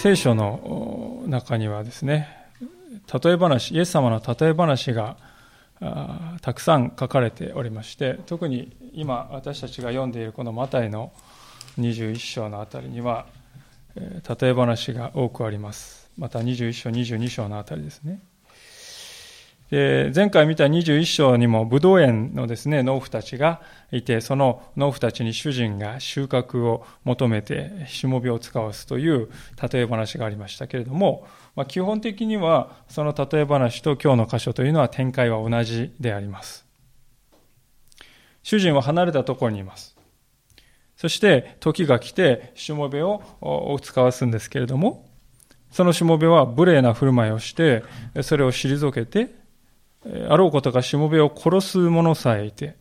聖書の中にはですね、例え話、イエス様の例え話がたくさん書かれておりまして、特に今私たちが読んでいるこのマタイの21章のあたりには、例え話が多くあります。また21章、22章のあたりですね。で前回見た21章にもブドウ園のですね農夫たちがいてその農夫たちに主人が収穫を求めてしもべを使わすという例え話がありましたけれども、まあ、基本的にはその例え話と今日の箇所というのは展開は同じであります。主人は離れたところにいます。そして時が来てしもべを使わすんですけれどもそのしもべは無礼な振る舞いをしてそれを退けてあろうことかしもべを殺す者さえいて、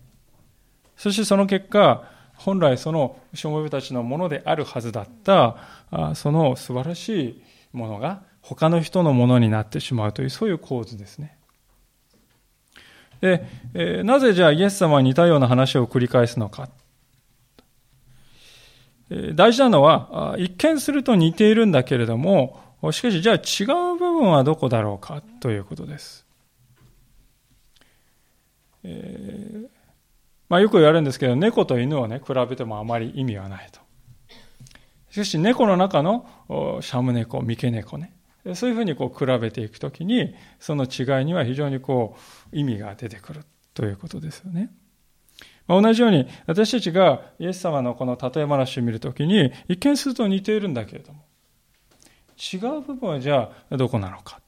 そしてその結果、本来そのしもべたちのものであるはずだった、その素晴らしいものが他の人のものになってしまうという、そういう構図ですね。で、えなぜじゃあイエス様は似たような話を繰り返すのか。大事なのは、一見すると似ているんだけれども、しかしじゃあ違う部分はどこだろうかということです。えー、まあ、よく言われるんですけど、猫と犬をね、比べてもあまり意味はないと。しかし、猫の中のシャム猫、三毛猫ね、そういうふうにこう比べていくときに、その違いには非常にこう意味が出てくるということですよね。まあ、同じように、私たちがイエス様のこの例え話を見るときに、一見すると似ているんだけれども、違う部分はじゃあどこなのか。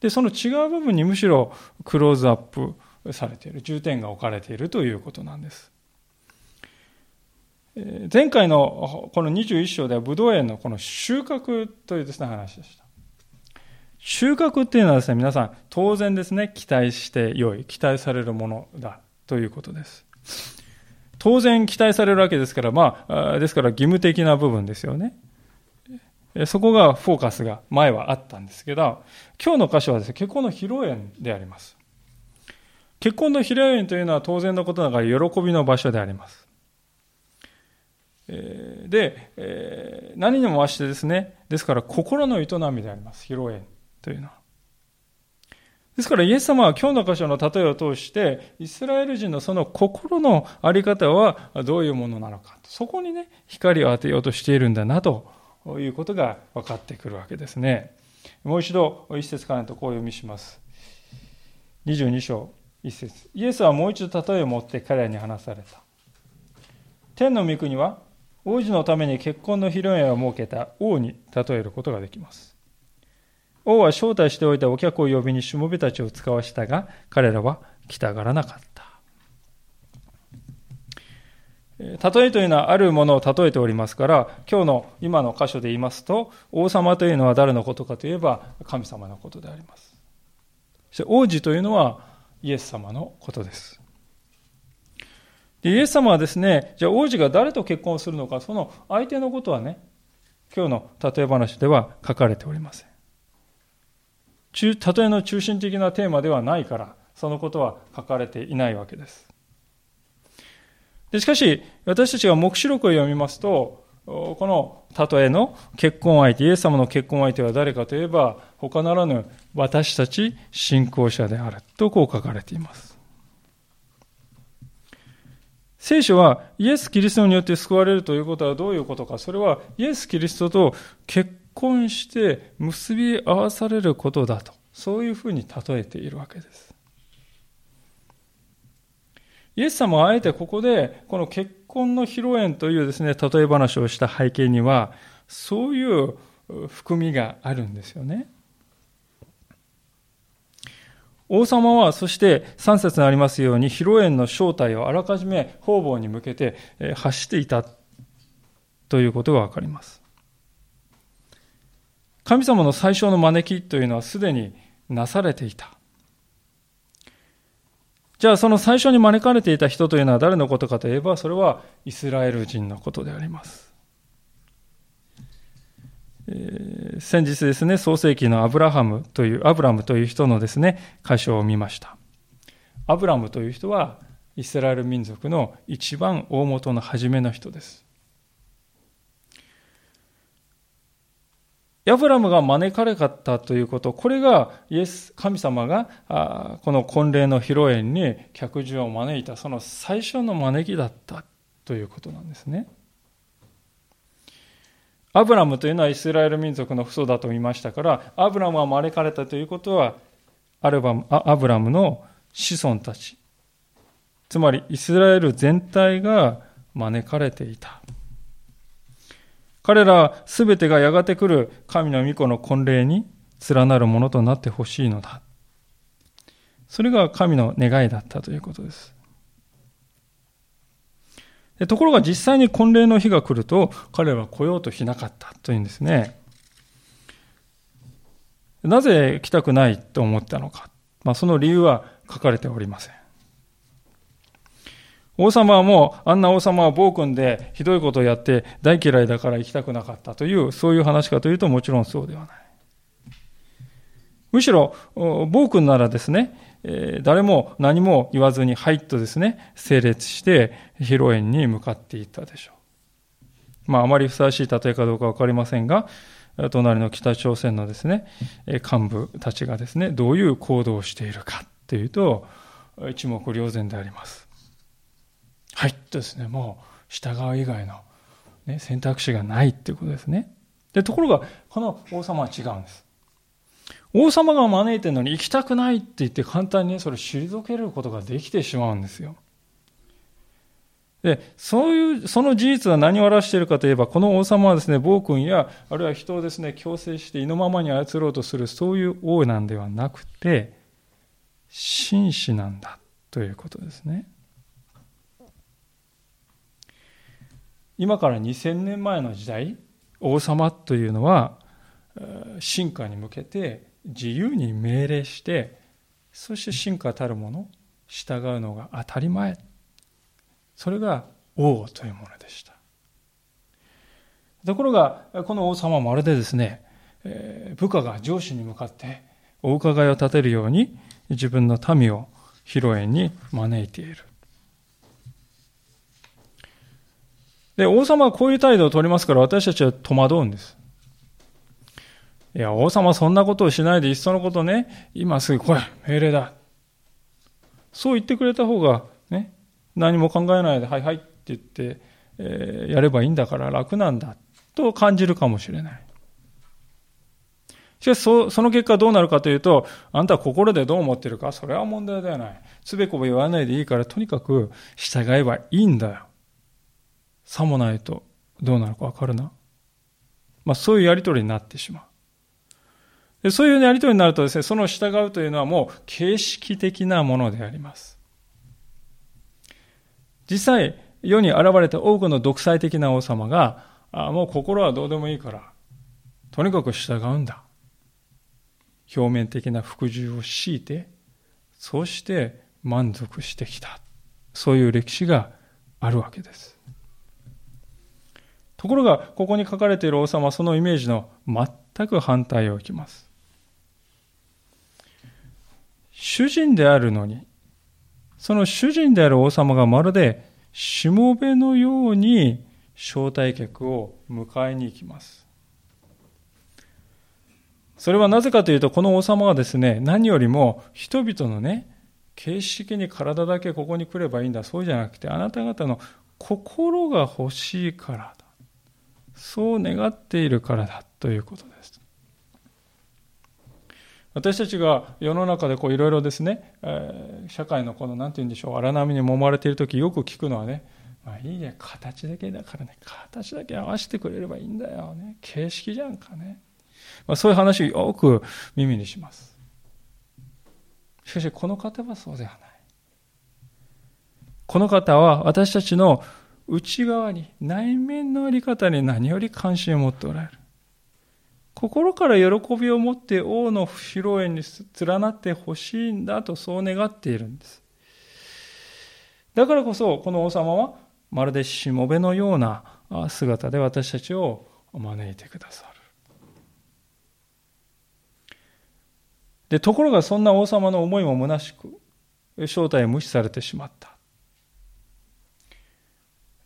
で、その違う部分にむしろクローズアップされている、重点が置かれているということなんです。前回のこの21章ではブドウ園のこの収穫というですね話でした。収穫っていうのはですね、皆さん当然ですね、期待して良い、期待されるものだということです。当然期待されるわけですから、まあ、ですから義務的な部分ですよね。そこがフォーカスが前はあったんですけど、今日の箇所はですね、結構の披露宴であります。結婚の披露宴というのは当然のことながら喜びの場所であります。で、何にも増してですね、ですから心の営みであります、披露宴というのは。ですからイエス様は今日の箇所の例えを通して、イスラエル人のその心のあり方はどういうものなのか、そこにね、光を当てようとしているんだなということが分かってくるわけですね。もう一度、一節からのとこう読みします。22章。一節。イエスはもう一度例えを持って彼らに話された。天の御国は王子のために結婚の披露宴を設けた王に例えることができます。王は招待しておいたお客を呼びにしもべたちを使わしたが彼らは来たがらなかった。例えというのはあるものを例えておりますから、今日の今の箇所で言いますと、王様というのは誰のことかといえば神様のことであります。王子というのはイエス様のことです。でイエス様はですね、じゃあ王子が誰と結婚するのか、その相手のことはね、今日の例え話では書かれておりません。例えの中心的なテーマではないから、そのことは書かれていないわけです。でしかし、私たちが黙示録を読みますと、この例えの結婚相手、イエス様の結婚相手は誰かといえば、他ならぬ私たち信仰者であるとこう書かれています。聖書はイエス・キリストによって救われるということはどういうことか。それはイエス・キリストと結婚して結び合わされることだと。そういうふうに例えているわけです。イエス様はあえてここでこの結婚の披露宴というですね、例え話をした背景には、そういう含みがあるんですよね。王様は、そして3節にありますように、披露宴の正体をあらかじめ方々に向けて発していたということがわかります。神様の最初の招きというのはすでになされていた。じゃあその最初に招かれていた人というのは誰のことかといえば、それはイスラエル人のことであります。えー、先日ですね、創世紀のアブラハムという、アブラムという人のですね、箇所を見ました。アブラムという人は、イスラエル民族の一番大元の初めの人です。アブラムが招かれかったということ、これがイエス、神様がこの婚礼の披露宴に客人を招いた、その最初の招きだったということなんですね。アブラムというのはイスラエル民族の父祖だと言いましたから、アブラムが招かれたということは、アルバムアブラムの子孫たち、つまりイスラエル全体が招かれていた。彼らすべてがやがて来る神の御子の婚礼に連なるものとなってほしいのだ。それが神の願いだったということです。ところが実際に婚礼の日が来ると彼は来ようとしなかったというんですね。なぜ来たくないと思ったのか。まあ、その理由は書かれておりません。王様はもう、あんな王様は暴君でひどいことをやって大嫌いだから行きたくなかったという、そういう話かというともちろんそうではない。むしろ、暴君ならですね、誰も何も言わずに、はいとですね、整列して披露宴に向かっていったでしょう。まあ、あまりふさわしい例えかどうかわかりませんが、隣の北朝鮮のですね、幹部たちがですね、どういう行動をしているかというと、一目瞭然であります。はいとですね、もう従う以外の、ね、選択肢がないっていうことですね。で、ところが、この王様は違うんです。王様が招いてるのに行きたくないって言って簡単にねそれ退けることができてしまうんですよ。で、そういう、その事実は何を表しているかといえば、この王様はですね、暴君や、あるいは人をですね、強制して意のままに操ろうとする、そういう王なんではなくて、紳士なんだということですね。今から2000年前の時代、王様というのは、進化に向けて自由に命令して、そして進化たるもの、従うのが当たり前。それが王というものでした。ところが、この王様はまるでですね、部下が上司に向かってお伺いを立てるように自分の民を披露宴に招いている。で、王様はこういう態度を取りますから私たちは戸惑うんです。いや、王様そんなことをしないでいっそのことね、今すぐ来い、命令だ。そう言ってくれた方が、ね、何も考えないで、はいはいって言って、えー、やればいいんだから楽なんだ、と感じるかもしれない。しかしそ、その結果どうなるかというと、あんたは心でどう思ってるか、それは問題ではない。つべこべ言わないでいいから、とにかく従えばいいんだよ。さもないとどうなるかわかるな。まあそういうやりとりになってしまう。でそういうやりとりになるとですね、その従うというのはもう形式的なものであります。実際、世に現れた多くの独裁的な王様が、あもう心はどうでもいいから、とにかく従うんだ。表面的な服従を強いて、そうして満足してきた。そういう歴史があるわけです。ところが、ここに書かれている王様はそのイメージの全く反対をいきます。主人であるのに、その主人である王様がまるでしもべのように招待客を迎えに行きます。それはなぜかというと、この王様はですね、何よりも人々のね、形式に体だけここに来ればいいんだ、そうじゃなくて、あなた方の心が欲しいからだ。そう願っているからだということです。私たちが世の中でこういろいろですね、えー、社会のこの何て言うんでしょう、荒波に揉まれている時よく聞くのはね、まあいいね、形だけだからね、形だけ合わせてくれればいいんだよね。形式じゃんかね。まあ、そういう話をよく耳にします。しかしこの方はそうではない。この方は私たちの内側に、内面のあり方に何より関心を持っておられる。心から喜びを持って王の披露宴に連なってほしいんだとそう願っているんです。だからこそ、この王様はまるでしもべのような姿で私たちを招いてくださる。で、ところがそんな王様の思いも虚しく、正体を無視されてしまった。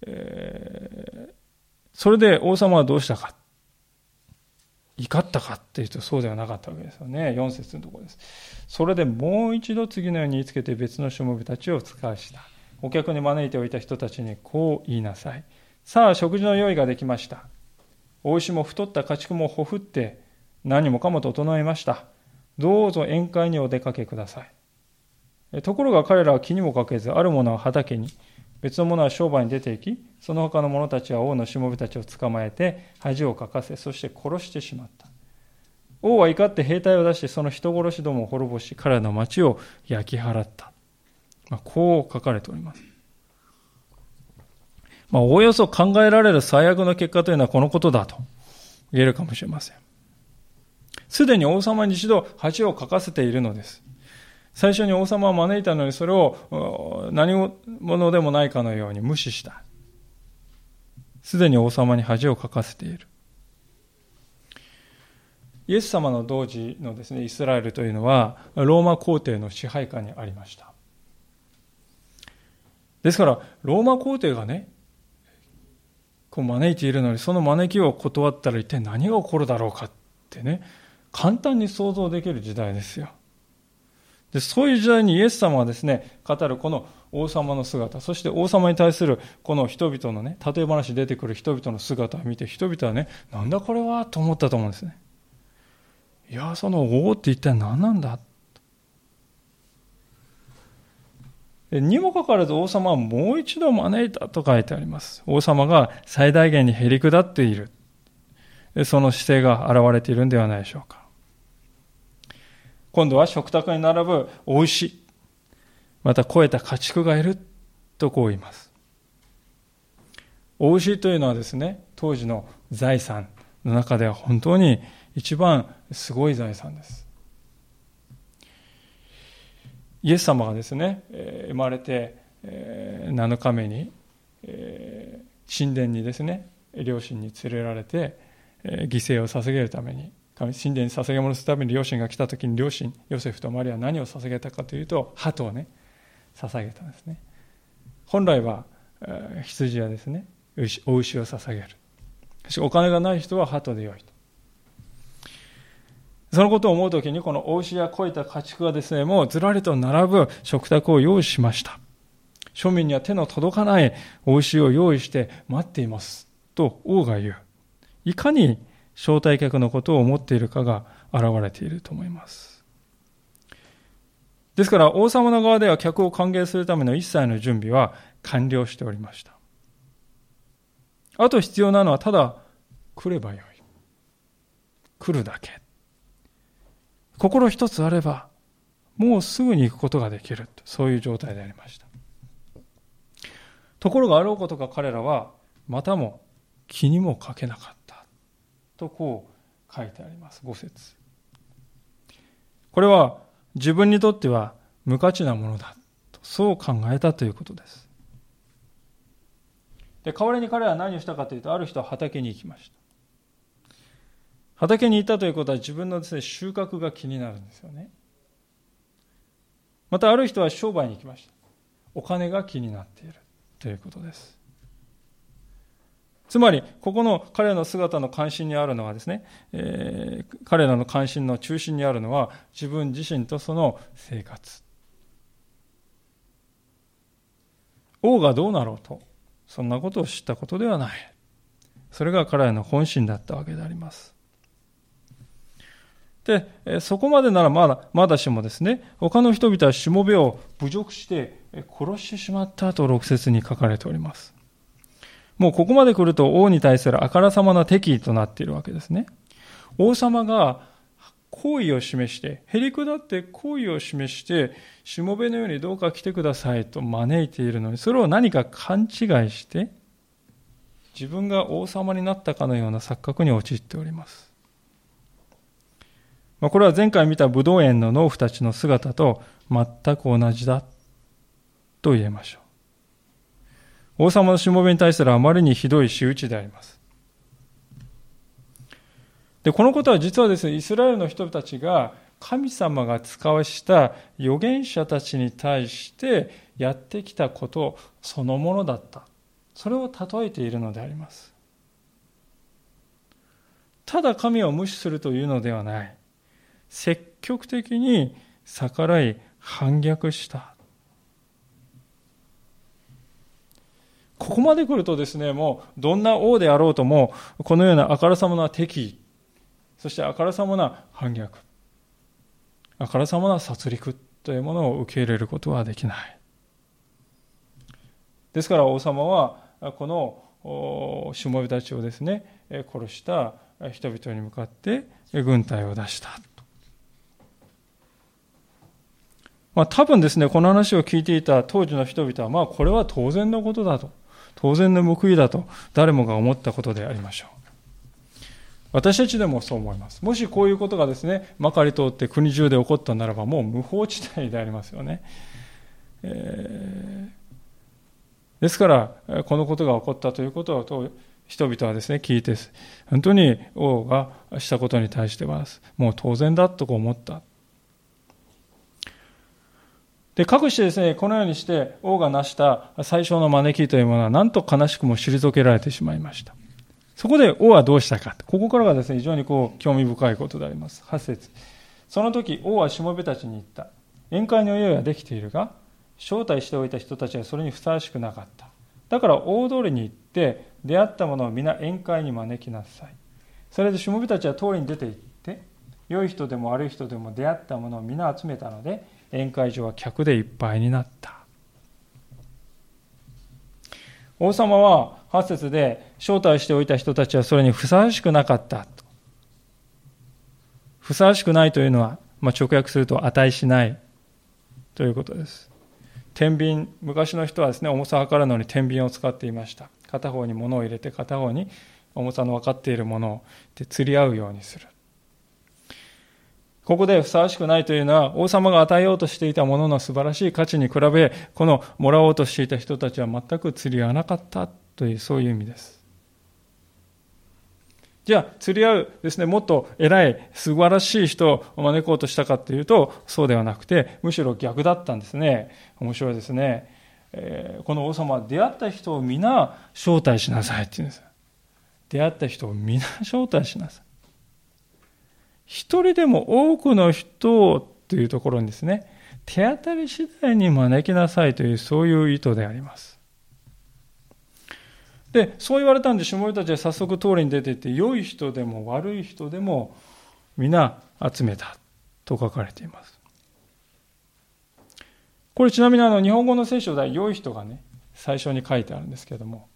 え、それで王様はどうしたか？怒ったかっていうとそうではなかったわけですよね。4節のところです。それでもう一度次のように言いつけて別のしもべたちを使わした。お客に招いておいた人たちにこう言いなさい。さあ、食事の用意ができました。お牛も太った家畜もほふって何もかも整えました。どうぞ宴会にお出かけください。ところが彼らは気にもかけず、ある者は畑に、別の者は商売に出て行き、その他の者たちは王のしもべたちを捕まえて恥をかかせ、そして殺してしまった。王は怒って兵隊を出してその人殺しどもを滅ぼし、彼らの町を焼き払った。まあ、こう書かれております。まあ、おおよそ考えられる最悪の結果というのはこのことだと言えるかもしれません。すでに王様に一度恥をかかせているのです。最初に王様を招いたのにそれを何者でもないかのように無視した。すでに王様に恥をかかせている。イエス様の同時のですね、イスラエルというのは、ローマ皇帝の支配下にありました。ですから、ローマ皇帝がね、こう招いているのに、その招きを断ったら一体何が起こるだろうかってね、簡単に想像できる時代ですよ。でそういう時代にイエス様はですね、語るこの王様の姿、そして王様に対するこの人々のね、例え話出てくる人々の姿を見て、人々はね、なんだこれはと思ったと思うんですね。いや、その王って一体何なんだ？にもかかわらず王様はもう一度招いたと書いてあります。王様が最大限にへり下っている。その姿勢が現れているんではないでしょうか。今度は食卓に並ぶお牛、また肥えた家畜がいるとこう言います。お牛というのはですね、当時の財産の中では本当に一番すごい財産です。イエス様がですね、生まれて7日目に神殿にですね、両親に連れられて犠牲を捧げるために神殿に捧げ物するために両親が来た時に両親ヨセフとマリアは何を捧げたかというと鳩をね捧げたんですね。本来は羊はですねお牛を捧げる。しかしお金がない人は鳩でよいと。そのことを思う時にこのお牛や肥えた家畜がですねもうずらりと並ぶ食卓を用意しました。庶民には手の届かないお牛を用意して待っています。と王が言う。いかに招待客のことを思っているかが現れていると思います。ですから王様の側では客を歓迎するための一切の準備は完了しておりました。あと必要なのはただ来ればよい。来るだけ。心一つあればもうすぐに行くことができる。そういう状態でありました。ところがあろうことか彼らはまたも気にもかけなかった。とこう書いてあります。5節これは自分にとっては無価値なものだとそう考えたということです。で代わりに彼は何をしたかというとある人は畑に行きました。畑に行ったということは自分のです、ね、収穫が気になるんですよね。またある人は商売に行きました。お金が気になっているということです。つまり、ここの彼らの姿の関心にあるのはですね、えー、彼らの関心の中心にあるのは自分自身とその生活。王がどうなろうと、そんなことを知ったことではない。それが彼らの本心だったわけであります。で、そこまでならまだ、まだしもですね、他の人々はしもべを侮辱して殺してしまったと6節に書かれております。もうここまで来ると王に対するあからさまな敵意となっているわけですね。王様が好意を示して、へりくだって好意を示して、しもべのようにどうか来てくださいと招いているのに、それを何か勘違いして、自分が王様になったかのような錯覚に陥っております。まあこれは前回見た武道園の農夫たちの姿と全く同じだと言えましょう。王様のしもべに対するあまりにひどい仕打ちであります。で、このことは実はですね、イスラエルの人たちが神様が使わした預言者たちに対してやってきたことそのものだった。それを例えているのであります。ただ神を無視するというのではない。積極的に逆らい反逆した。ここまで来るとですね、もうどんな王であろうとも、このようなあからさまな敵意、そしてあからさまな反逆、あからさまな殺戮というものを受け入れることはできない。ですから王様は、このしもべたちをですね、殺した人々に向かって軍隊を出した。まあ、多分ですね、この話を聞いていた当時の人々は、まあ、これは当然のことだと。当然の報いだと誰もが思ったことでありましょう。私たちでもそう思います。もしこういうことがですね、まかり通って国中で起こったならば、もう無法地帯でありますよね。えー、ですから、このことが起こったということを人々はですね、聞いて、本当に王がしたことに対しては、もう当然だと思った。で、かくしてですね、このようにして王が成した最初の招きというものは、なんと悲しくも退けられてしまいました。そこで王はどうしたか。ここからがですね、非常にこう、興味深いことであります。8節その時、王はしもべたちに言った。宴会の用意はできているが、招待しておいた人たちはそれにふさわしくなかった。だから大通りに行って、出会ったものを皆宴会に招きなさい。それでしもべたちは通りに出て行って、良い人でも悪い人でも出会ったものを皆集めたので、宴会場は客でいっぱいになった。王様は8節で招待しておいた人たちはそれにふさわしくなかったふさわしくないというのは、まあ、直訳すると値しないということです。天秤、昔の人はですね、重さを測るのに天秤を使っていました。片方に物を入れて片方に重さの分かっているものをで釣り合うようにする。ここでふさわしくないというのは、王様が与えようとしていたものの素晴らしい価値に比べ、このもらおうとしていた人たちは全く釣り合わなかったという、そういう意味です。じゃあ、釣り合うですね、もっと偉い、素晴らしい人を招こうとしたかというと、そうではなくて、むしろ逆だったんですね。面白いですね。えー、この王様は出会った人を皆招待しなさいって言うんです。出会った人を皆招待しなさい。一人でも多くの人をというところにですね、手当たり次第に招きなさいという、そういう意図であります。で、そう言われたんで、下りたちは早速通りに出ていって、良い人でも悪い人でも皆集めたと書かれています。これちなみにあの日本語の聖書では良い人がね、最初に書いてあるんですけども、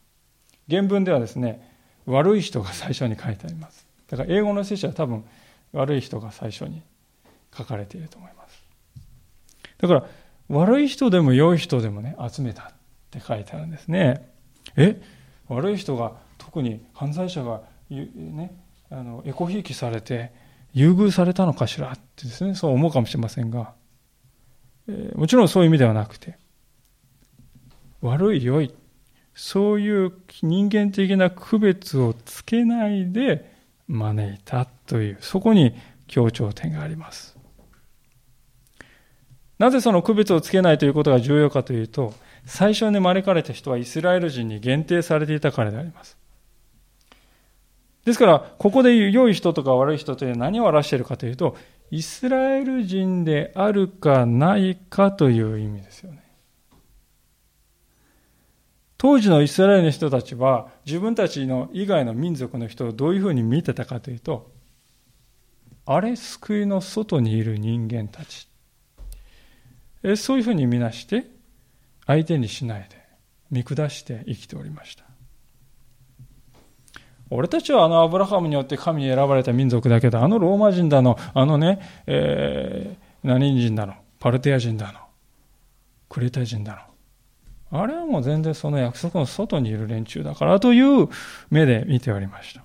原文ではですね、悪い人が最初に書いてあります。だから英語の聖書は多分悪い人が最初に書かれていると思います。だから、悪い人でも良い人でもね、集めたって書いてあるんですね。え悪い人が、特に犯罪者が、ね、あの、エコひいきされて、優遇されたのかしらってですね、そう思うかもしれませんが、えー、もちろんそういう意味ではなくて、悪い良い、そういう人間的な区別をつけないで招いたという、そこに強調点があります。なぜその区別をつけないということが重要かというと、最初に招かれた人はイスラエル人に限定されていたからであります。ですから、ここで言う良い人とか悪い人というのは何を表しているかというと、イスラエル人であるかないかという意味ですよね。当時のイスラエルの人たちは自分たちの以外の民族の人をどういうふうに見てたかというと、あれ救いの外にいる人間たちえ。そういうふうに見なして、相手にしないで、見下して生きておりました。俺たちはあのアブラハムによって神に選ばれた民族だけど、あのローマ人だの、あのね、えー、何人だの、パルテア人だの、クレタ人だの。あれはもう全然その約束の外にいる連中だからという目で見ておりました。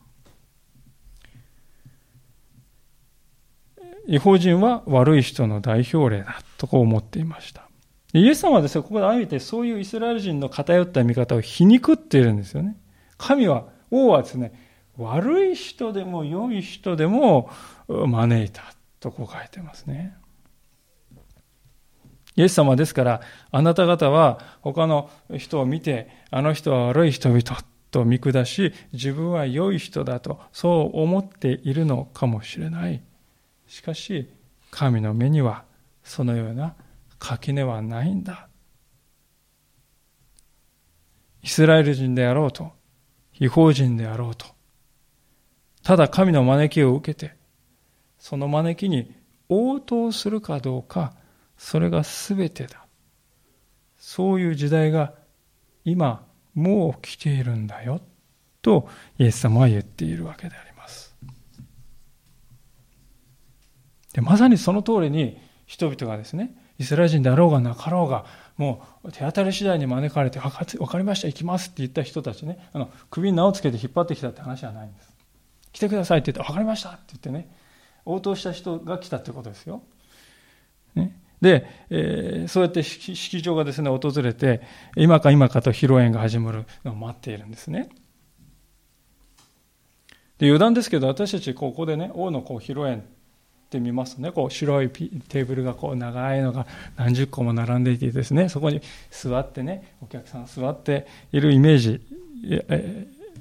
違法人は悪い人の代表例だとこう思っていました。イエス様はですね、ここであえてそういうイスラエル人の偏った見方を皮肉っているんですよね。神は、王はですね、悪い人でも良い人でも招いたとこう書いてますね。イエス様ですから、あなた方は他の人を見て、あの人は悪い人々と見下し、自分は良い人だと、そう思っているのかもしれない。しかし、神の目にはそのような垣根はないんだ。イスラエル人であろうと、違法人であろうと、ただ神の招きを受けて、その招きに応答するかどうか、それが全てだ。そういう時代が今もう来ているんだよ。とイエス様は言っているわけであります。でまさにその通りに人々がですね、イスラエル人であろうがなかろうが、もう手当たり次第に招かれて、分かりました、行きますって言った人たちね、あの首に名をつけて引っ張ってきたって話はないんです。来てくださいって言って、分かりましたって言ってね、応答した人が来たってことですよ。ね、で、えー、そうやって式場がですね、訪れて、今か今かと披露宴が始まるのを待っているんですね。で余談ですけど、私たちここでね、王のこう披露宴って見ますとね、こう白いテーブルがこう長いのが何十個も並んでいてですね、そこに座ってね、お客さん座っているイメージ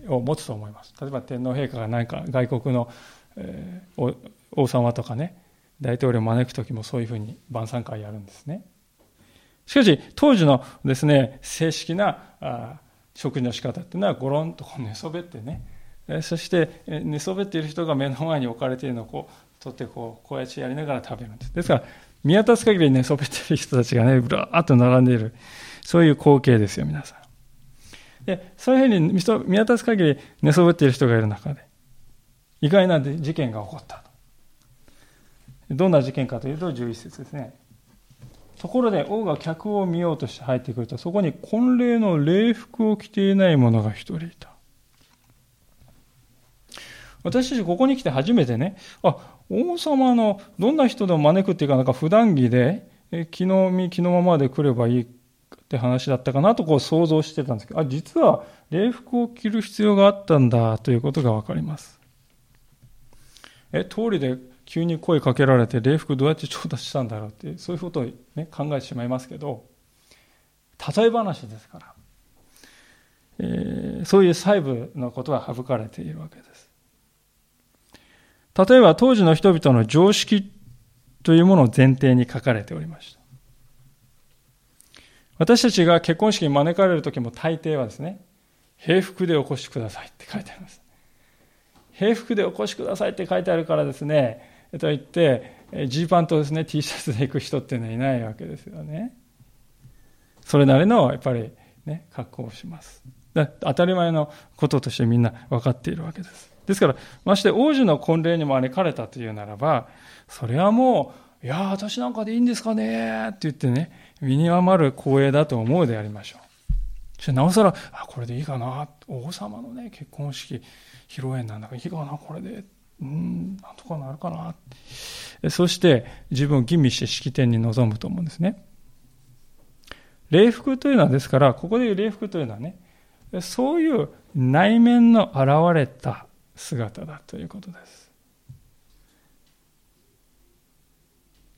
を持つと思います。例えば天皇陛下が何か外国の、えー、王様とかね、大統領を招く時もそういうふうに晩餐会やるんですね。しかし、当時のですね、正式な食事の仕方っていうのは、ゴロンとこう寝そべってね、そして寝そべっている人が目の前に置かれているのをこう取ってこう、こうやってやりながら食べるんです。ですから、見渡す限り寝そべっている人たちがね、ぶらーっと並んでいる。そういう光景ですよ、皆さん。で、そういうふうに見渡す限り寝そべっている人がいる中で、意外な事件が起こったと。どんな事件かというと、11節ですね。ところで王が客を見ようとして入ってくると、そこに婚礼の礼服を着ていない者が一人いた。私たちここに来て初めてね、あ、王様のどんな人でも招くっていうか、なんか普段着で、え気の身気のままで来ればいいって話だったかなとこう想像してたんですけど、あ、実は礼服を着る必要があったんだということがわかります。え、通りで急に声かけられて礼服どうやって調達したんだろうってそういうことを、ね、考えてしまいますけど例え話ですから、えー、そういう細部のことは省かれているわけです。例えば当時の人々の常識というものを前提に書かれておりました。私たちが結婚式に招かれる時も大抵はですね平服でお越しくださいって書いてあります。平服でお越しくださいって書いてあるからですねと言って、ジーパンとですね、T シャツで行く人っていうのはいないわけですよね。それなりの、やっぱりね、格好をします。当たり前のこととしてみんな分かっているわけです。ですから、まして王子の婚礼に招かれたというならば、それはもう、いや、私なんかでいいんですかねって言ってね、身に余る光栄だと思うでありましょう。してなおさら、あ、これでいいかな、王様のね、結婚式、披露宴なんだからいいかな、これで、うん、なんとかなるかな。そして自分を吟味して式典に臨むと思うんですね。礼服というのはですから、ここでいう礼服というのはね、そういう内面の現れた姿だということです。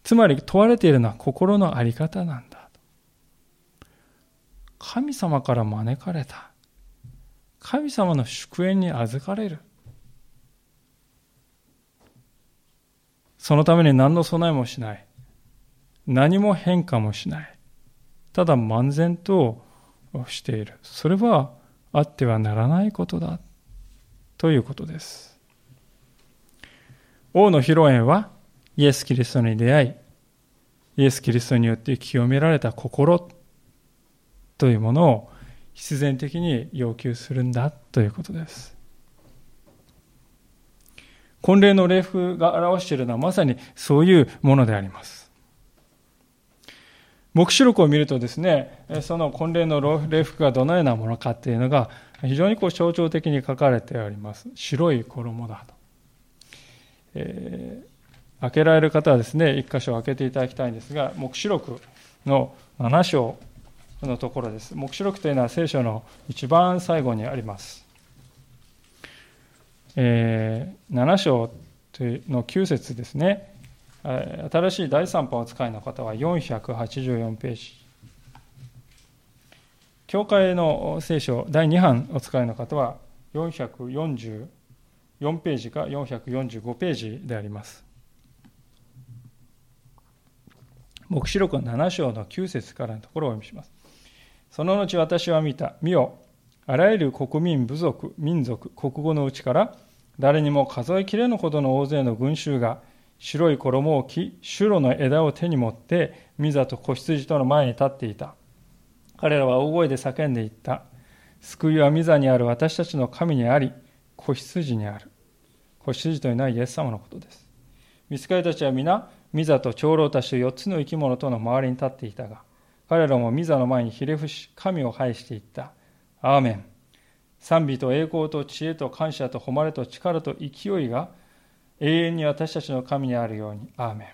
つまり問われているのは心の在り方なんだ。神様から招かれた。神様の祝宴に預かれる。そのために何の備えもしない。何も変化もしない。ただ漫然としている。それはあってはならないことだ。ということです。王の披露宴はイエス・キリストに出会い、イエス・キリストによって清められた心というものを必然的に要求するんだということです。婚礼の礼服が表しているのはまさにそういうものであります。黙示録を見るとですね、その婚礼の礼服がどのようなものかっていうのが非常にこう象徴的に書かれております。白い衣だと。えー、開けられる方はですね、一箇所開けていただきたいんですが、黙示録の7章のところです。黙示録というのは聖書の一番最後にあります。えー、7章の9節ですね。新しい第3版を使いの方は484ページ。教会の聖書第2版お使いの方は444ページか445ページであります。黙示録7章の9節からのところをお読みします。その後私は見た。見よ。あらゆる国民、部族、民族、国語のうちから誰にも数えきれぬほどの大勢の群衆が白い衣を着、シュロの枝を手に持って、ミザと子羊との前に立っていた。彼らは大声で叫んでいった。救いはミザにある私たちの神にあり、子羊にある。子羊というのはイエス様のことです。見つかりたちは皆、ミザと長老たちと4つの生き物との周りに立っていたが、彼らもミザの前にひれ伏し、神を拝していった。アーメン。賛美と栄光と知恵と感謝と誉れと力と勢いが永遠に私たちの神にあるように。アーメン。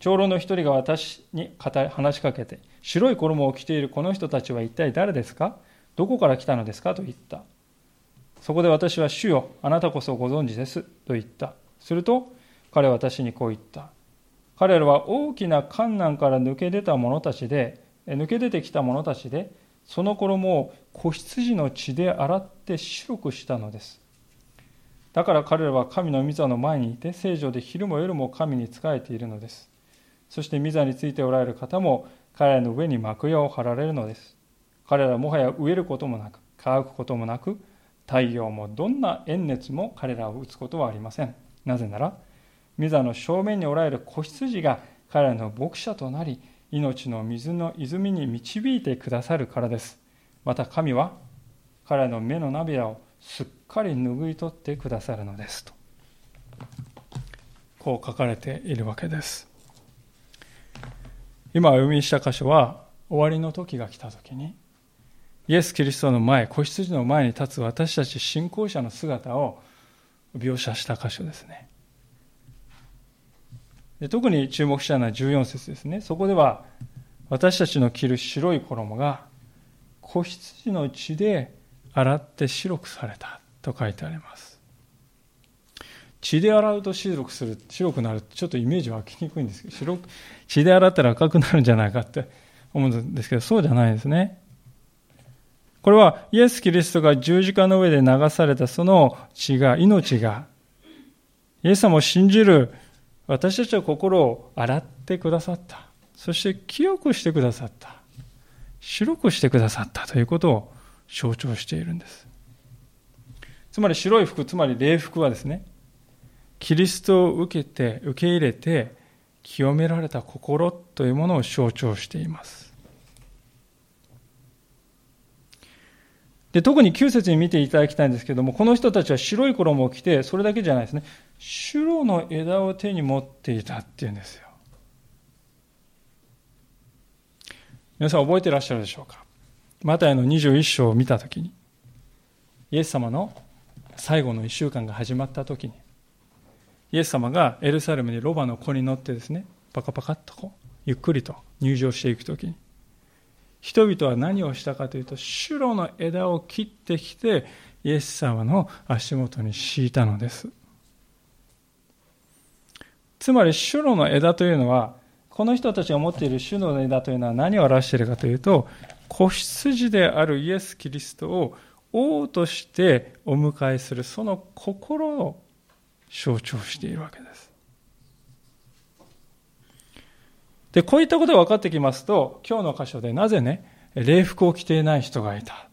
長老の一人が私に話しかけて、白い衣を着ているこの人たちは一体誰ですか？どこから来たのですか？と言った。そこで私は主よ、あなたこそご存知です。と言った。すると、彼は私にこう言った。彼らは大きな観難から抜け出た者たちで、抜け出てきた者たちで、その衣を子羊の血で洗って白くしたのです。だから彼らは神の御座の前にいて、聖女で昼も夜も神に仕えているのです。そして御座についておられる方も彼らの上に幕屋を張られるのです。彼らはもはや植えることもなく、乾くこともなく、太陽もどんな炎熱も彼らを打つことはありません。なぜなら、御座の正面におられる子羊が彼らの牧者となり、命の水の泉に導いてくださるからです。また神は彼の目の涙をすっかり拭い取ってくださるのですと。こう書かれているわけです。今お読みした箇所は終わりの時が来た時にイエス・キリストの前、子羊の前に立つ私たち信仰者の姿を描写した箇所ですね。特に注目したのは14節ですね。そこでは私たちの着る白い衣が子羊の血で洗って白くされたと書いてあります。血で洗うと白くする、白くなるちょっとイメージ湧きにくいんですけど、白く血で洗ったら赤くなるんじゃないかって思うんですけど、そうじゃないですね。これはイエス・キリストが十字架の上で流されたその血が、命が、イエス様を信じる私たちは心を洗ってくださった。そして清くしてくださった。白くしてくださったということを象徴しているんです。つまり白い服、つまり礼服はですね、キリストを受けて、受け入れて、清められた心というものを象徴しています。で特に9節に見ていただきたいんですけども、この人たちは白い衣を着て、それだけじゃないですね。白の枝を手に持っていたっていうんですよ。皆さん覚えてらっしゃるでしょうか？マタイの21章を見たときに、イエス様の最後の1週間が始まったときに、イエス様がエルサレムにロバの子に乗ってですね、パカパカッとこう、ゆっくりと入場していくときに、人々は何をしたかというと、シュロの枝を切ってきて、イエス様の足元に敷いたのです。つまり、シュロの枝というのは、この人たちが持っているシュロの枝というのは何を表しているかというと、子羊であるイエス・キリストを王としてお迎えする、その心を象徴しているわけです。で、こういったことが分かってきますと、今日の箇所でなぜね、礼服を着ていない人がいた。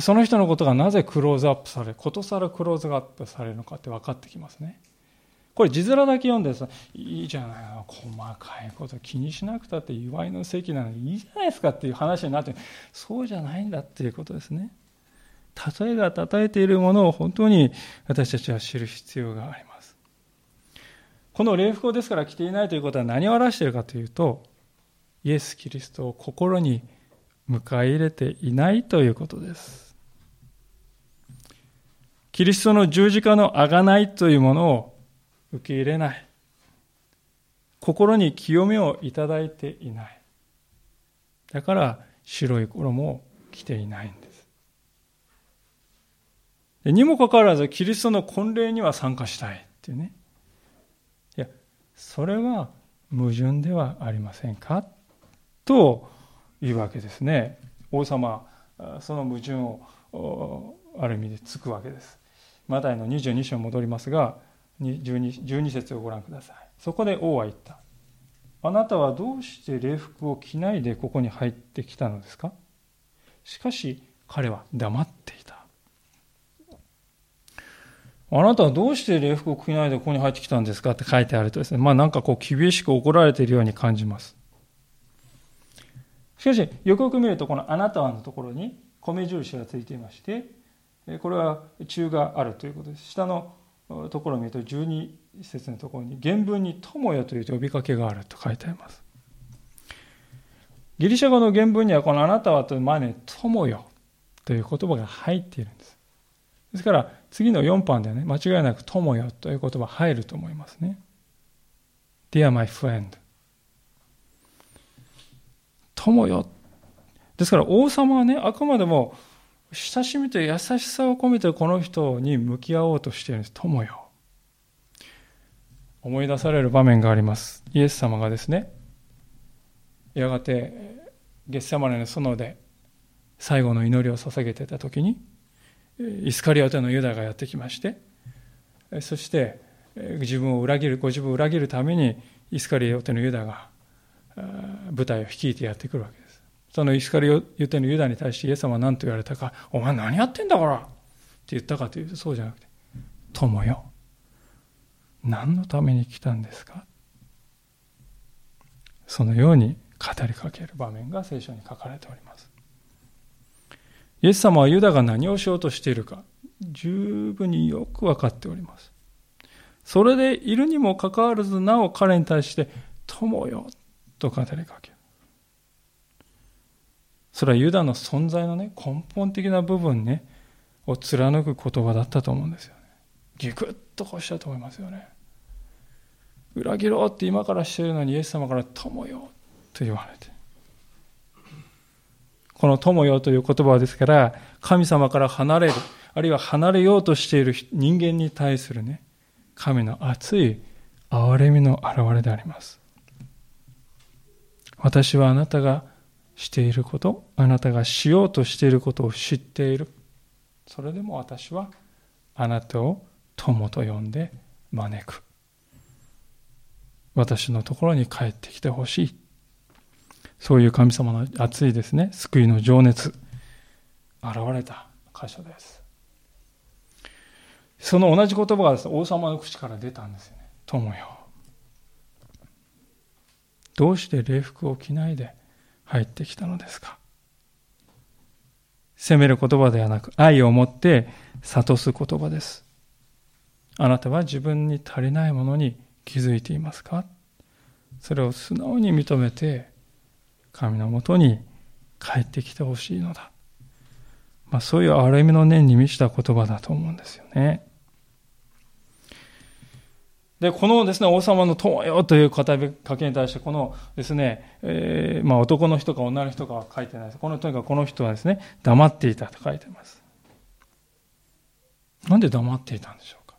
その人のことがなぜクローズアップされ、ことさらクローズアップされるのかって分かってきますね。これ字面だけ読んでさいいじゃないの細かいこと気にしなくたって祝いの席なのにいいじゃないですかっていう話になってそうじゃないんだっていうことですね。例えが例えているものを本当に私たちは知る必要があります。この礼服をですから着ていないということは何を表しているかというと、イエス・キリストを心に迎え入れていないということです。キリストの十字架のあがないというものを受け入れない。心に清めをいただいていない。だから白い衣を着ていないんです。にもかかわらず、キリストの婚礼には参加したいっていうねいや。それは矛盾ではありませんか？というわけですね。王様その矛盾をある意味でつくわけです。マタイの22章に戻りますが 12, 12節をご覧ください。そこで王は言った。あなたはどうして礼服を着ないでここに入ってきたのですか？しかし彼は黙っていた。あなたはどうして礼服を着ないでここに入ってきたんですか？って書いてあるとですね、まあなんかこう厳しく怒られているように感じます。しかし、よくよく見るとこのあなたはのところに米印がついていまして、これは中があるということです。下のところを見ると12節のところに原文に友よという呼びかけがあると書いてあります。ギリシャ語の原文にはこのあなたはという前に友よという言葉が入っているんです。ですから次の4番ではね、間違いなく友よという言葉入ると思いますね。Dear my friend 友よ。ですから王様はね、あくまでも親しみと優しさを込めてこの人に向き合おうとしているんです。友よ。思い出される場面があります。イエス様がですね、やがてゲッセマネの園で最後の祈りを捧げていた時に、イスカリオテのユダがやってきまして、そして自分を裏切る、ご自分を裏切るためにイスカリオテのユダが舞台を率いてやってくるわけです。そのイスカリオテのユダに対してイエス様は何と言われたか、お前何やってんだからって言ったかというとそうじゃなくて、友よ、何のために来たんですか？そのように語りかける場面が聖書に書かれております。イエス様はユダが何をしようとしているか、十分によく分かっております。それでいるにもかかわらず、なお彼に対して、友よ、と語りかける。それはユダの存在のね、根本的な部分ね、を貫く言葉だったと思うんですよね。ギクッとこうしたと思いますよね。裏切ろうって今からしてるのにイエス様から友よと言われて。この友よという言葉ですから、神様から離れる、あるいは離れようとしている人間に対するね、神の熱い憐れみの表れであります。私はあなたがしていること、あなたがしようとしていることを知っている。それでも私はあなたを友と呼んで招く。私のところに帰ってきてほしい。そういう神様の熱いですね、救いの情熱、現れた箇所です。その同じ言葉がです、ね、王様の口から出たんですよね。友よ。どうして礼服を着ないで入ってきたのですか？責める言葉ではなく愛を持って諭す言葉です。あなたは自分に足りないものに気づいていますか？それを素直に認めて神のもとに帰ってきてほしいのだ。まあ、そういう憐れみの念に満ちた言葉だと思うんですよね。で、このですね、王様の友よという語りかけに対して、このですね、えー、まあ男の人か女の人かは書いてないです。このとにかくこの人はですね、黙っていたと書いてます。なんで黙っていたんでしょうか。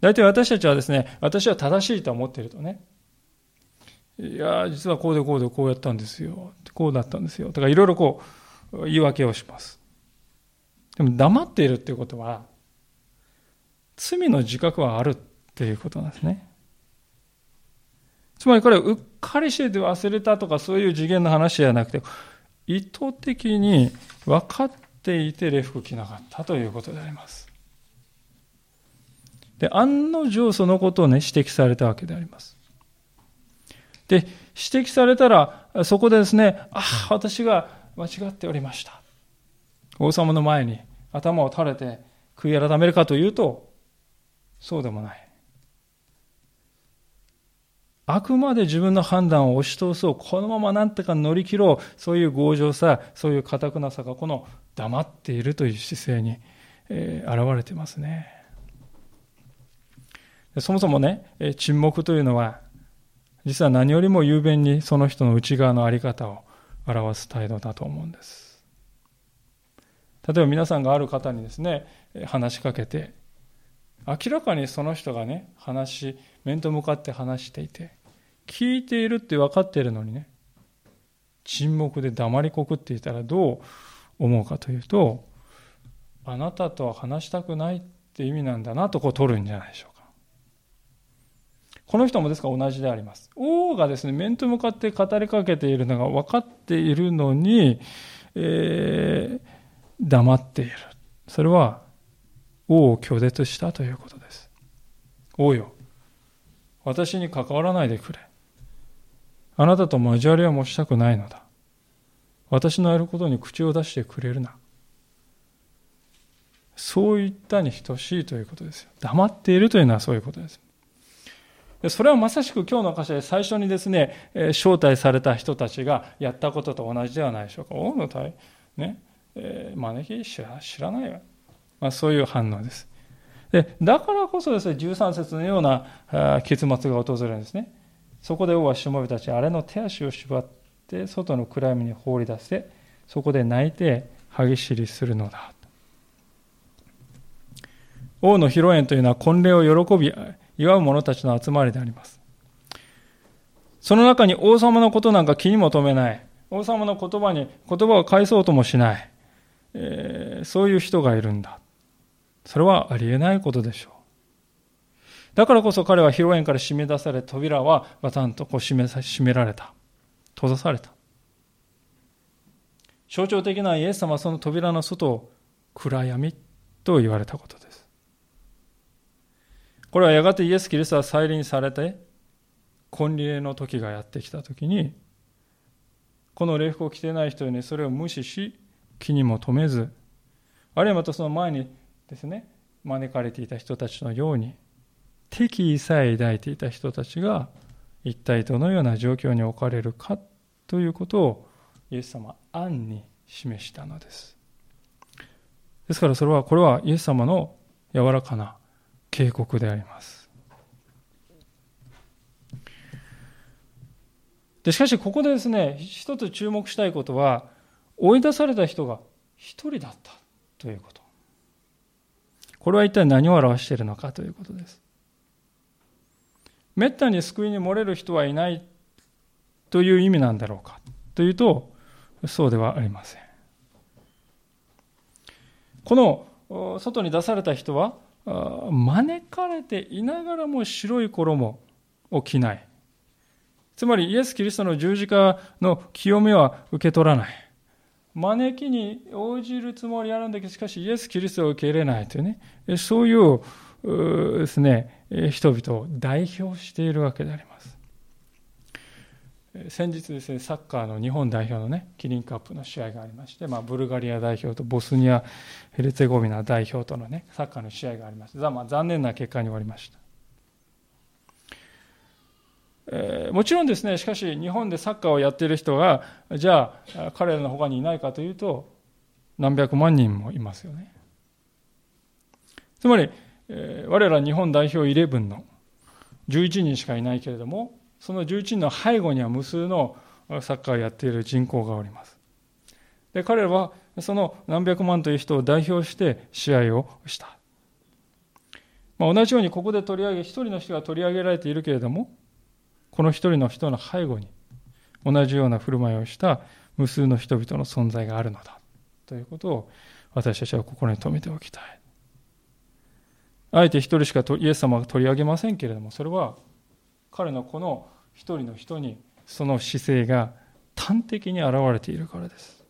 大体私たちはですね、私は正しいと思っているとね、いや、実はこうでこうでこうやったんですよ。こうだったんですよ。とかいろいろこう言い訳をします。でも黙っているっていうことは、罪の自覚はあるということなんですね。つまりこれうっかりしてて忘れたとかそういう次元の話じゃなくて、意図的に分かっていて礼服着なかったということであります。で、案の定そのことをね、指摘されたわけであります。で、指摘されたら、そこでですね、ああ、私が間違っておりました。王様の前に頭を垂れて悔い改めるかというと、そうでもない。あくまで自分の判断を押し通そう、このままなんとか乗り切ろう、そういう強情さ、そういう堅くなさが、この黙っているという姿勢に、えー、現れてますね。そもそもね、沈黙というのは、実は何よりも雄弁にその人の内側の在り方を表す態度だと思うんです。例えば皆さんがある方にですね、話しかけて、明らかにその人がね、話、面と向かって話していて、聞いているって分かっているのにね、沈黙で黙りこくっていたらどう思うかというと、あなたとは話したくないって意味なんだなとこう取るんじゃないでしょうか。この人もですから同じであります。王がですね、面と向かって語りかけているのが分かっているのに、えー、黙っている。それは王を拒絶したということです。王よ、私に関わらないでくれ。あなたと交わりはもしたくないのだ。私のやることに口を出してくれるな。そういったに等しいということですよ。黙っているというのはそういうことです。それはまさしく今日の箇所で最初にですね、招待された人たちがやったことと同じではないでしょうか。王の対、ね、えー、招き知ら知らないわ。まあ、そういう反応です。でだからこそですね、13節のような結末が訪れるんですね。そこで王はしもべたち、あれの手足を縛って、外の暗闇に放り出して、そこで泣いて歯ぎしりするのだ。王の披露宴というのは婚礼を喜び、祝う者たちの集まりであります。その中に王様のことなんか気にも留めない。王様の言葉に言葉を返そうともしない。えー、そういう人がいるんだ。それはありえないことでしょう。だからこそ彼は披露宴から締め出され、扉はバタンとこう閉め閉められた。閉ざされた。象徴的なイエス様はその扉の外を暗闇と言われたことです。これはやがてイエス・キリストは再臨されて、婚礼の時がやってきた時に、この礼服を着てない人にそれを無視し、気にも留めず、あるいはまたその前にですね、招かれていた人たちのように、敵意さえ抱いていた人たちが一体どのような状況に置かれるかということをイエス様は暗に示したのです。ですからそれは、これはイエス様の柔らかな警告であります。でしかしここでですね、一つ注目したいことは、追い出された人が一人だったということ。これは一体何を表しているのかということです。めったに救いに漏れる人はいないという意味なんだろうかというと、そうではありません。この外に出された人は、招かれていながらも白い衣を着ない。つまりイエス・キリストの十字架の清めは受け取らない。招きに応じるつもりあるんだけど、しかしイエス・キリストを受け入れないというね、そういうですね、人々を代表しているわけであります。先日ですね、サッカーの日本代表のね、キリンカップの試合がありまして、まあ、ブルガリア代表とボスニア・ヘルツェゴビナ代表とのね、サッカーの試合がありまして、まあ、残念な結果に終わりました。え、もちろんですね、しかし日本でサッカーをやっている人が、じゃあ彼らの他にいないかというと、何百万人もいますよね。つまり、えー、我ら日本代表11の11人しかいないけれども、その11人の背後には無数のサッカーをやっている人口がおります。で、彼らはその何百万という人を代表して試合をした。まあ、同じようにここで取り上げ、一人の人が取り上げられているけれども、この一人の人の背後に同じような振る舞いをした無数の人々の存在があるのだということを私たちは心に留めておきたい。あえて一人しかイエス様が取り上げませんけれども、それは彼のこの一人の人にその姿勢が端的に現れているからです。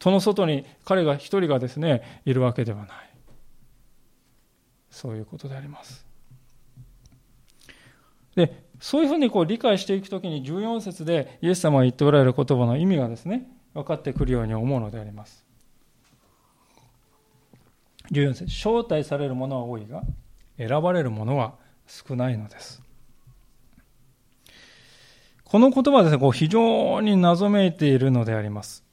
その外に彼が一人がですね、いるわけではない。そういうことであります。で、そういうふうにこう理解していくときに14節でイエス様が言っておられる言葉の意味がですね、分かってくるように思うのであります。14節招待される者は多いが、選ばれる者は少ないのです。この言葉はですね、こう非常に謎めいているのであります。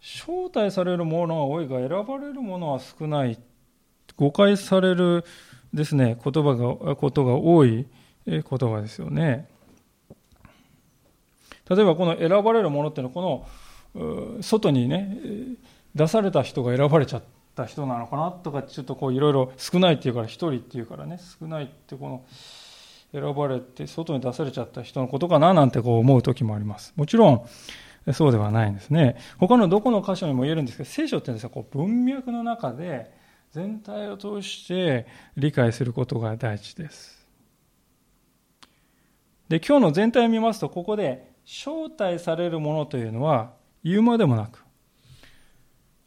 招待される者は多いが、選ばれる者は少ない。誤解されるですね、言葉が、ことが多い言葉ですよね。例えばこの選ばれるものっていうのは、この外にね、出された人が選ばれちゃった人なのかなとか、ちょっとこういろいろ少ないっていうから、一人っていうからね、少ないってこの、選ばれて外に出されちゃった人のことかななんてこう思う時もあります。もちろん、そうではないんですね。他のどこの箇所にも言えるんですけど、聖書ってですね、こう文脈の中で全体を通して理解することが大事です。で、今日の全体を見ますと、ここで招待されるものというのは言うまでもなく、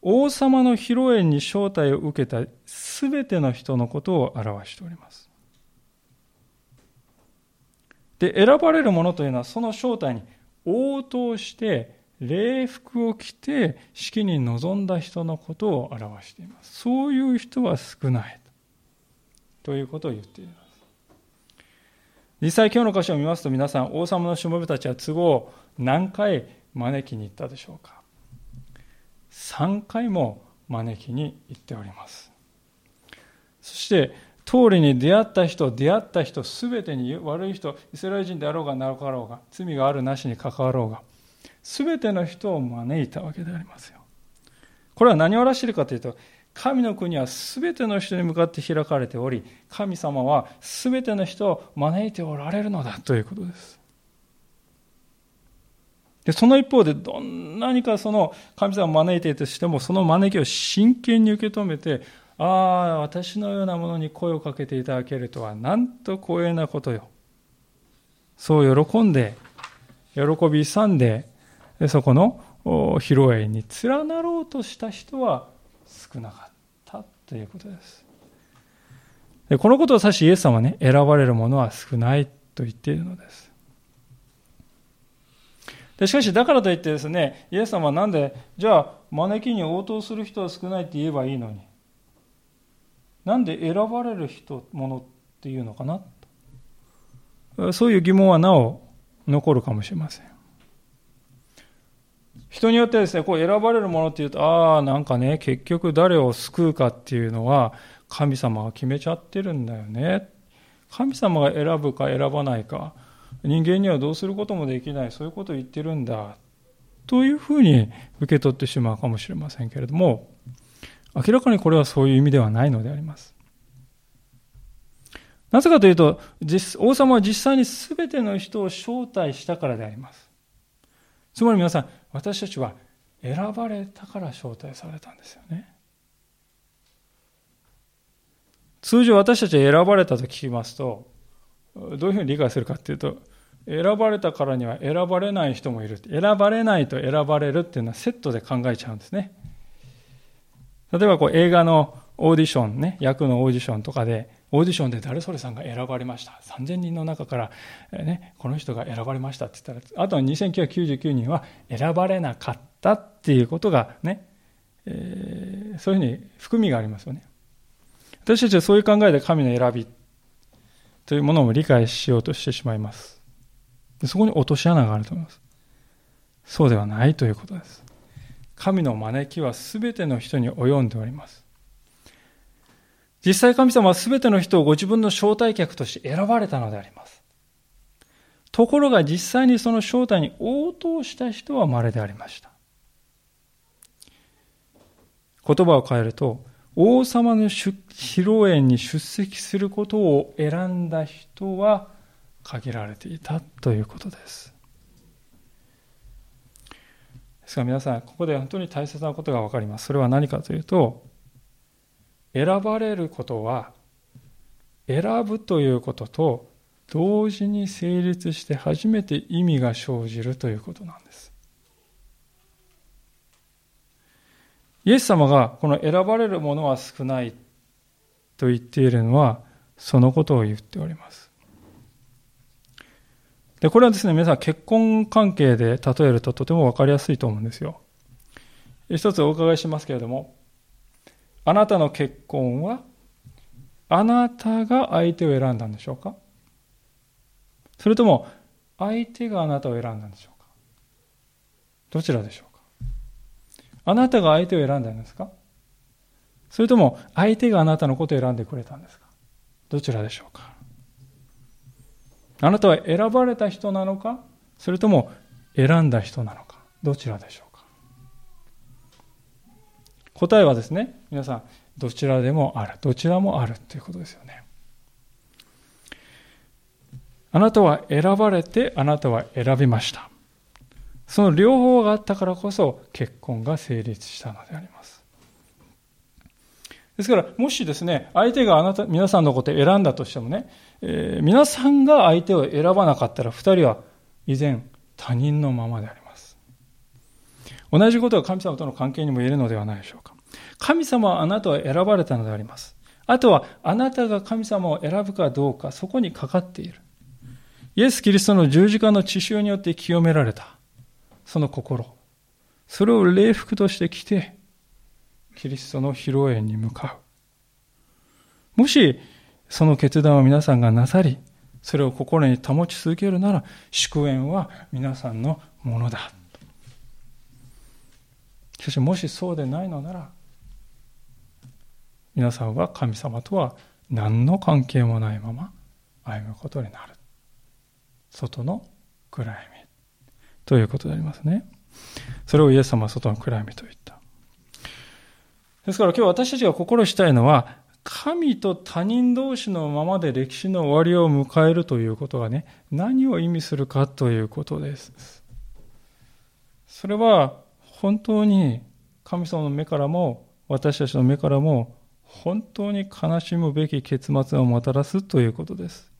王様の披露宴に招待を受けた全ての人のことを表しております。で、選ばれるものというのはその招待に応答して礼服を着て式に臨んだ人のことを表しています。そういう人は少ないということを言っています。実際今日の箇所を見ますと皆さん王様のしもべたちは都合何回招きに行ったでしょうか3回も招きに行っておりますそして通りに出会った人出会った人全てに悪い人イスラエル人であろうがなかろうが罪があるなしに関わろうが全ての人を招いたわけでありますよこれは何を表しているかというと神の国は全ての人に向かって開かれており、神様は全ての人を招いておられるのだということです。でその一方で、どんなにかその神様を招いていたとしても、その招きを真剣に受け止めて、ああ、私のようなものに声をかけていただけるとは、なんと光栄なことよ。そう喜んで、喜び勇んで、そこの披露宴に連なろうとした人は少なかった。ということです。でこのことを指しイエス様はね、選ばれる者は少ないと言っているのです。でしかし、だからといってですね、イエス様はなんで、じゃあ、招きに応答する人は少ないって言えばいいのに、なんで選ばれる人、ものっていうのかな？そういう疑問はなお残るかもしれません。人によってですね、こう選ばれるものっていうと、ああ、なんかね、結局誰を救うかっていうのは、神様が決めちゃってるんだよね。神様が選ぶか選ばないか、人間にはどうすることもできない、そういうことを言ってるんだ。というふうに受け取ってしまうかもしれませんけれども、明らかにこれはそういう意味ではないのであります。なぜかというと、王様は実際に全ての人を招待したからであります。つまり皆さん、私たちは選ばれたから招待されたんですよね。通常私たちは選ばれたと聞きますと、どういうふうに理解するかっていうと、選ばれたからには選ばれない人もいる。選ばれないと選ばれるっていうのはセットで考えちゃうんですね。例えばこう映画のオーディションね、役のオーディションとかで、オーディションで誰それさんが選ばれました。3000人の中から、ね、この人が選ばれましたって言ったら、あとは2999人は選ばれなかったっていうことがね、えー、そういうふうに含みがありますよね。私たちはそういう考えで神の選びというものを理解しようとしてしまいます。そこに落とし穴があると思います。そうではないということです。神の招きは全ての人に及んでおります。実際神様は全ての人をご自分の招待客として選ばれたのであります。ところが実際にその招待に応答した人は稀でありました。言葉を変えると、王様の披露宴に出席することを選んだ人は限られていたということです。ですから皆さん、ここで本当に大切なことが分かります。それは何かというと、選ばれることは選ぶということと同時に成立して初めて意味が生じるということなんです。イエス様がこの選ばれるものは少ないと言っているのはそのことを言っております。で、これはですね、皆さん結婚関係で例えるととてもわかりやすいと思うんですよ。一つお伺いしますけれども、あなたの結婚はあなたが相手を選んだんでしょうか？それとも相手があなたを選んだんでしょうか？どちらでしょう？あなたが相手を選んだんですか？それとも相手があなたのことを選んでくれたんですか？どちらでしょうか？あなたは選ばれた人なのか？それとも選んだ人なのか？どちらでしょうか？答えはですね、皆さん、どちらでもある。どちらもあるということですよね。あなたは選ばれて、あなたは選びました。その両方があったからこそ結婚が成立したのであります。ですから、もしですね、相手があなた、皆さんのことを選んだとしてもね、えー、皆さんが相手を選ばなかったら、二人は依然他人のままであります。同じことが神様との関係にも言えるのではないでしょうか。神様はあなたを選ばれたのであります。あとは、あなたが神様を選ぶかどうか、そこにかかっている。イエス・キリストの十字架の血潮によって清められた。その心、それを礼服として着て、キリストの披露宴に向かう。もし、その決断を皆さんがなさり、それを心に保ち続けるなら、祝宴は皆さんのものだ。しかし、もしそうでないのなら、皆さんは神様とは何の関係もないまま歩むことになる。外の暗闇。ということでありますね。それをイエス様は外の暗闇と言った。ですから今日私たちが心したいのは、神と他人同士のままで歴史の終わりを迎えるということがね、何を意味するかということです。それは本当に神様の目からも私たちの目からも本当に悲しむべき結末をもたらすということです。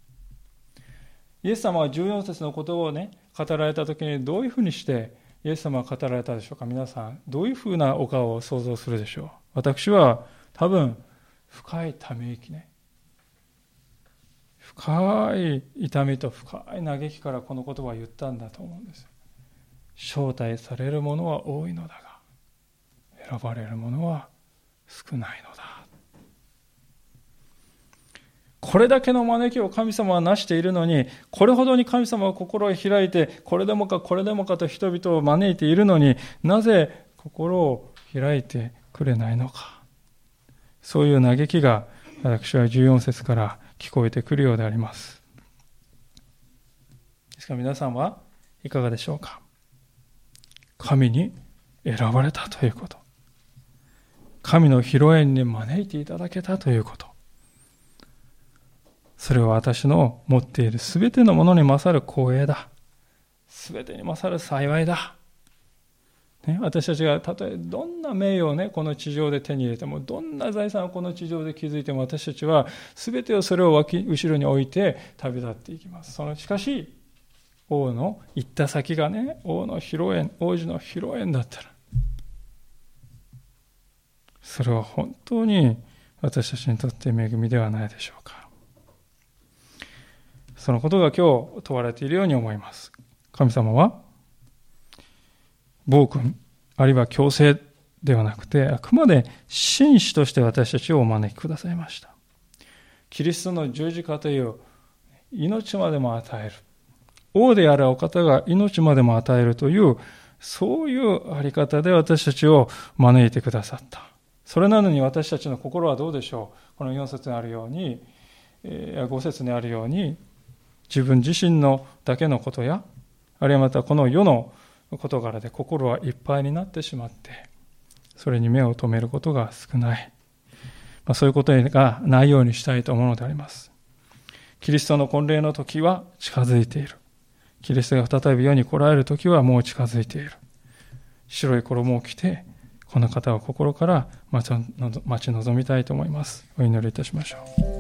イエス様は14節のことをね、語られた時にどういうふうにしてイエス様は語られたでしょうか？皆さんどういうふうなお顔を想像するでしょう？私は多分深いため息ね。深い痛みと深い嘆きからこの言葉を言ったんだと思うんです。招待される者は多いのだが選ばれる者は少ないのだ。これだけの招きを神様は成しているのに、これほどに神様は心を開いて、これでもかこれでもかと人々を招いているのになぜ心を開いてくれないのか。そういう嘆きが私は14節から聞こえてくるようであります。ですから皆さんはいかがでしょうか神に選ばれたということ。神の披露宴に招いていただけたということ。それは私の持っているすべてのものに勝る光栄だ。すべてに勝る幸いだ。ね、私たちがたとえどんな名誉をね、この地上で手に入れても、どんな財産をこの地上で築いても、私たちは全てをそれを脇後ろに置いて旅立っていきます。そのしかし、王の行った先がね、王の披露宴、王子の披露宴だったら、それは本当に私たちにとって恵みではないでしょうか。そのことが今日問われているように思います。神様は、暴君、あるいは強制ではなくて、あくまで紳士として私たちをお招きくださいました。キリストの十字架という命までも与える。王であるお方が命までも与えるという、そういうあり方で私たちを招いてくださった。それなのに私たちの心はどうでしょうこの4節にあるように、5節にあるように、自分自身のだけのことや、あるいはまたこの世の事柄で心はいっぱいになってしまって、それに目を留めることが少ない。まあ、そういうことがないようにしたいと思うのであります。キリストの婚礼の時は近づいている。キリストが再び世に来られる時はもう近づいている。白い衣を着て、この方を心から待ち望みたいと思います。お祈りいたしましょう。